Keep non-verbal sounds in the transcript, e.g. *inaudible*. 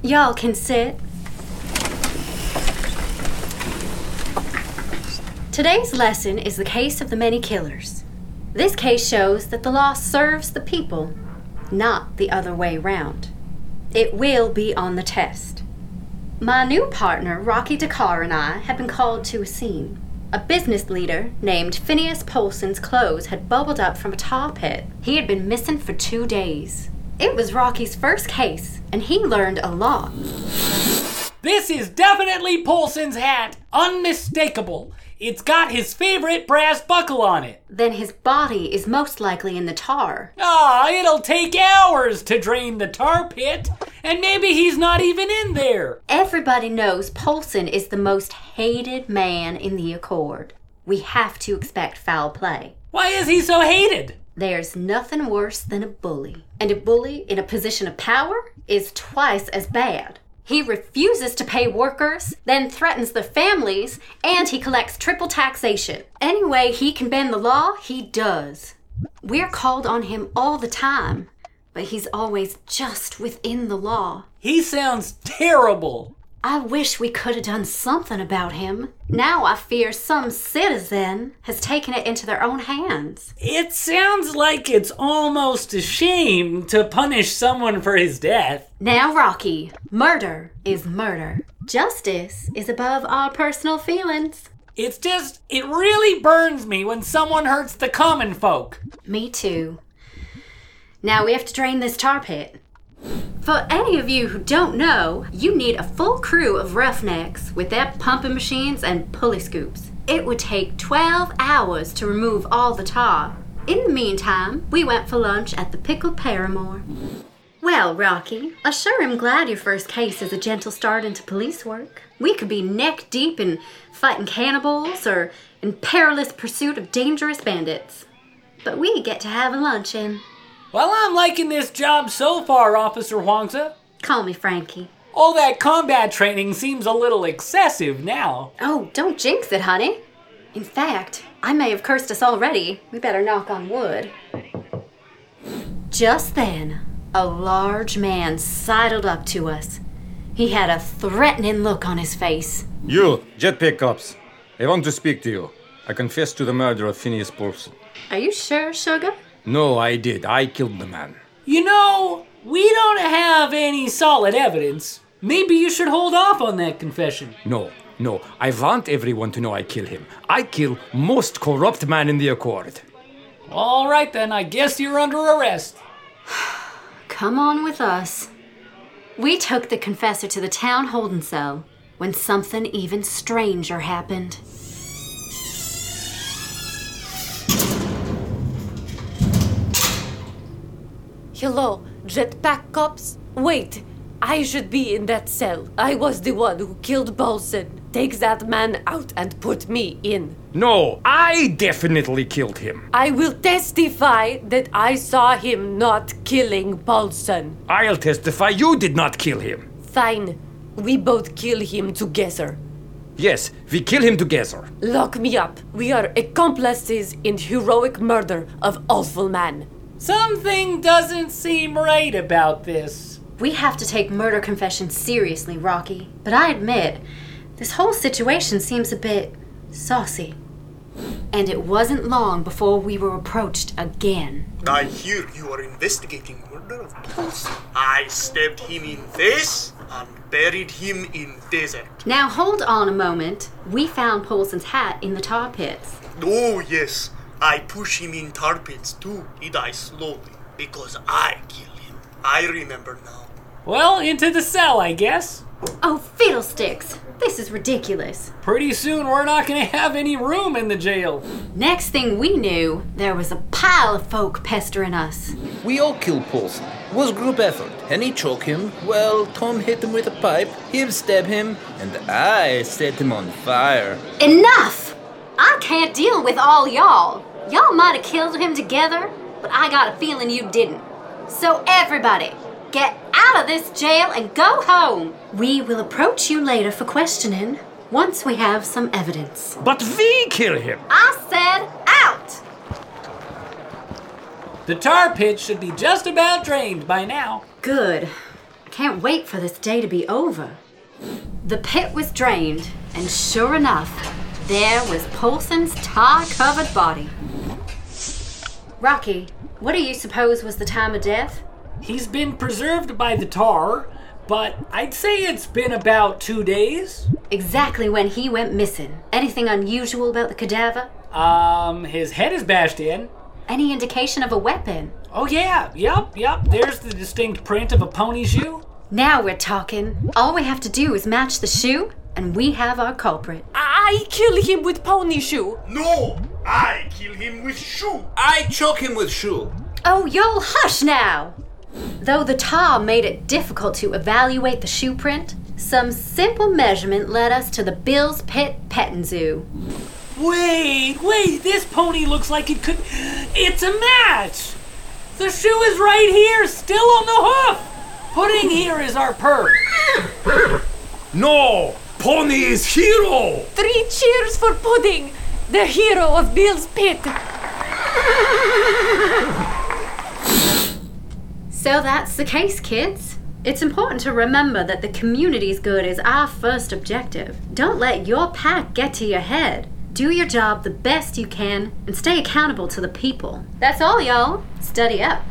Y'all can sit. Today's lesson is the case of the many killers. This case shows that the law serves the people, not the other way round. It will be on the test. My new partner, Rocky Dakhar, and I have been called to a scene. A business leader named Phineas Polson's clothes had bubbled up from a tar pit. He had been missing for two days. It was Rocky's first case, and he learned a lot. This is definitely Polson's hat. Unmistakable. It's got his favorite brass buckle on it. Then his body is most likely in the tar. Ah, it'll take hours to drain the tar pit, and maybe he's not even in there. Everybody knows Polson is the most hated man in the Accord. We have to expect foul play. Why is he so hated? There's nothing worse than a bully. And a bully in a position of power is twice as bad. He refuses to pay workers, then threatens their families, and he collects triple taxation. Any way he can bend the law, he does. We're called on him all the time, but he's always just within the law. He sounds terrible. I wish we could have done something about him. Now I fear some citizen has taken it into their own hands. It sounds like it's almost a shame to punish someone for his death. Now, Rocky, murder is murder. Justice is above all personal feelings. It's just, it really burns me when someone hurts the common folk. Me too. Now we have to drain this tar pit. For any of you who don't know, you need a full crew of roughnecks with their pumping machines and pulley scoops. It would take 12 hours to remove all the tar. In the meantime, we went for lunch at the Pickled Paramore. Well, Rocky, I sure am glad your first case is a gentle start into police work. We could be neck deep in fighting cannibals or in perilous pursuit of dangerous bandits. But we get to have a luncheon. Well, I'm liking this job so far, Officer Huangse. Call me Frankie. All that combat training seems a little excessive now. Oh, don't jinx it, honey. In fact, I may have cursed us already. We better knock on wood. Just then, a large man sidled up to us. He had a threatening look on his face. You, jetpack cops. I want to speak to you. I confess to the murder of Phineas Polson. Are you sure, Sugar? No, I did. I killed the man. You know, we don't have any solid evidence. Maybe you should hold off on that confession. No, no. I want everyone to know I kill him. I kill most corrupt man in the Accord. All right then, I guess you're under arrest. *sighs* Come on with us. We took the confessor to the town holding cell when something even stranger happened. Hello, jetpack cops? Wait, I should be in that cell. I was the one who killed Bolson. Take that man out and put me in. No, I definitely killed him. I will testify that I saw him not killing Bolson. I'll testify you did not kill him. Fine, we both kill him together. Yes, we kill him together. Lock me up. We are accomplices in heroic murder of awful man. Something doesn't seem right about this. We have to take murder confessions seriously, Rocky. But I admit, this whole situation seems a bit saucy. And it wasn't long before we were approached again. I hear you are investigating murder of Polson. I stabbed him in face and buried him in desert. Now hold on a moment. We found Polson's hat in the tar pits. Oh yes, I push him in tar pits too. He dies slowly because I kill him. I remember now. Well, into the cell, I guess. Oh, fiddlesticks! This is ridiculous. Pretty soon we're not gonna have any room in the jail. Next thing we knew, there was a pile of folk pestering us. We all killed Polson. Was group effort. And he choke him. Well, Tom hit him with a pipe, him stab him, and I set him on fire. Enough! I can't deal with all y'all. Y'all might have killed him together, but I got a feeling you didn't. So, everybody, get out of this jail and go home. We will approach you later for questioning once we have some evidence. But we kill him. I said out! The tar pit should be just about drained by now. Good. I can't wait for this day to be over. The pit was drained, and sure enough, there was Polson's tar covered body. Rocky, what do you suppose was the time of death? He's been preserved by the tar, but I'd say it's been about two days. Exactly when he went missing. Anything unusual about the cadaver? Um, his head is bashed in. Any indication of a weapon? Oh, yeah, yep, yep. There's the distinct print of a pony shoe. Now we're talking. All we have to do is match the shoe, and we have our culprit. I kill him with pony shoe. No! I kill him with shoe! I choke him with shoe. Oh, y'all hush now! Though the tar made it difficult to evaluate the shoe print, some simple measurement led us to the Bill's Pit Petting Zoo. Wait, wait, this pony looks like it could. It's a match! The shoe is right here, still on the hoof! Pudding here is our purr. No! Pony is hero! Three cheers for Pudding, the hero of Bill's Pit. So that's the case, kids. It's important to remember that the community's good is our first objective. Don't let your pack get to your head. Do your job the best you can and stay accountable to the people. That's all, y'all. Study up.